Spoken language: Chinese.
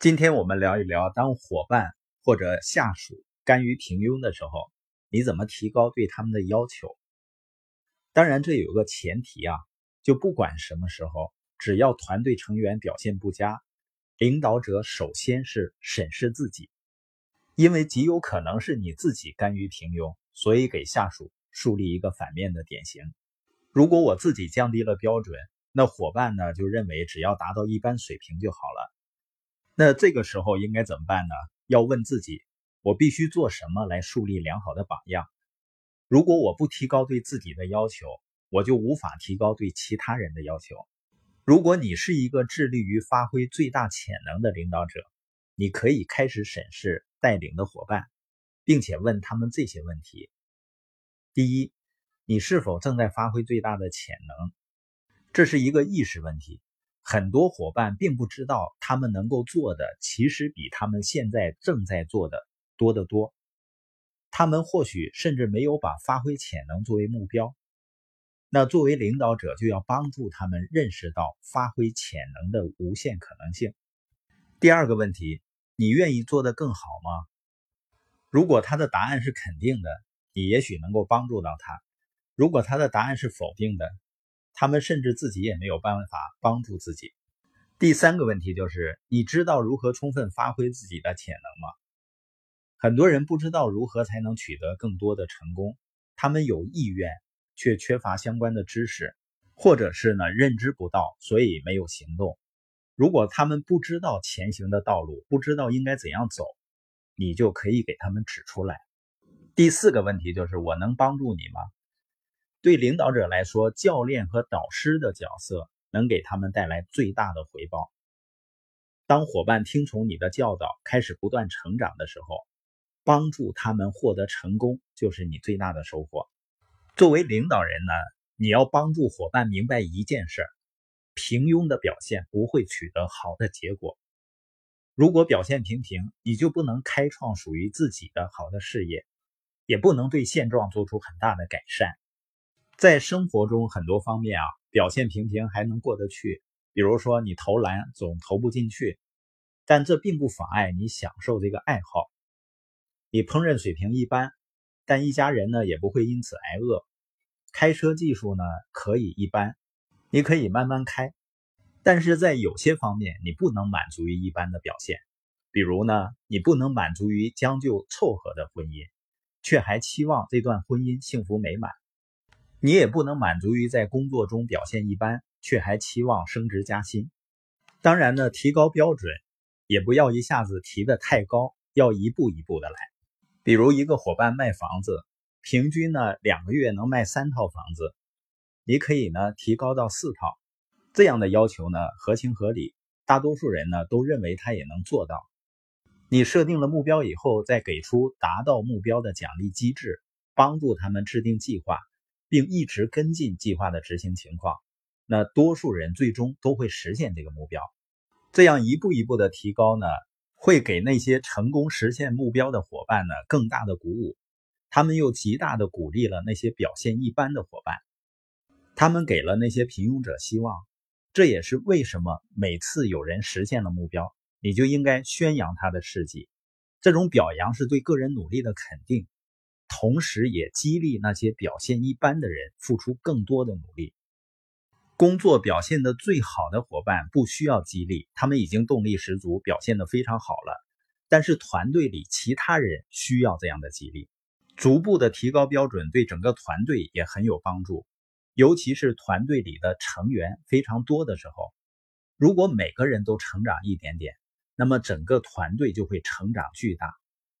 今天我们聊一聊，当伙伴或者下属甘于平庸的时候，你怎么提高对他们的要求？当然，这有个前提啊，就不管什么时候，只要团队成员表现不佳，领导者首先是审视自己，因为极有可能是你自己甘于平庸，所以给下属树立一个反面的典型。如果我自己降低了标准，那伙伴呢就认为只要达到一般水平就好了。那这个时候应该怎么办呢？要问自己，我必须做什么来树立良好的榜样？如果我不提高对自己的要求，我就无法提高对其他人的要求。如果你是一个致力于发挥最大潜能的领导者，你可以开始审视带领的伙伴，并且问他们这些问题：第一，你是否正在发挥最大的潜能？这是一个意识问题。很多伙伴并不知道，他们能够做的其实比他们现在正在做的多得多。他们或许甚至没有把发挥潜能作为目标。那作为领导者，就要帮助他们认识到发挥潜能的无限可能性。第二个问题，你愿意做得更好吗？如果他的答案是肯定的，你也许能够帮助到他；如果他的答案是否定的，他们甚至自己也没有办法帮助自己。第三个问题就是：你知道如何充分发挥自己的潜能吗？很多人不知道如何才能取得更多的成功，他们有意愿，却缺乏相关的知识，或者是呢认知不到，所以没有行动。如果他们不知道前行的道路，不知道应该怎样走，你就可以给他们指出来。第四个问题就是：我能帮助你吗？对领导者来说，教练和导师的角色能给他们带来最大的回报。当伙伴听从你的教导，开始不断成长的时候，帮助他们获得成功就是你最大的收获。作为领导人呢，你要帮助伙伴明白一件事：平庸的表现不会取得好的结果。如果表现平平，你就不能开创属于自己的好的事业，也不能对现状做出很大的改善。在生活中很多方面啊，表现平平还能过得去。比如说你投篮总投不进去，但这并不妨碍你享受这个爱好。你烹饪水平一般，但一家人呢也不会因此挨饿。开车技术呢可以一般，你可以慢慢开。但是在有些方面你不能满足于一般的表现，比如呢你不能满足于将就凑合的婚姻，却还期望这段婚姻幸福美满。你也不能满足于在工作中表现一般，却还期望升职加薪。当然呢，提高标准也不要一下子提的太高，要一步一步的来。比如一个伙伴卖房子，平均呢两个月能卖三套房子，你可以呢提高到四套。这样的要求呢合情合理，大多数人呢都认为他也能做到。你设定了目标以后，再给出达到目标的奖励机制，帮助他们制定计划。并一直跟进计划的执行情况，那多数人最终都会实现这个目标。这样一步一步的提高呢，会给那些成功实现目标的伙伴呢更大的鼓舞。他们又极大的鼓励了那些表现一般的伙伴，他们给了那些平庸者希望。这也是为什么每次有人实现了目标，你就应该宣扬他的事迹。这种表扬是对个人努力的肯定。同时，也激励那些表现一般的人付出更多的努力。工作表现的最好的伙伴不需要激励，他们已经动力十足，表现的非常好了。但是，团队里其他人需要这样的激励。逐步的提高标准，对整个团队也很有帮助。尤其是团队里的成员非常多的时候，如果每个人都成长一点点，那么整个团队就会成长巨大。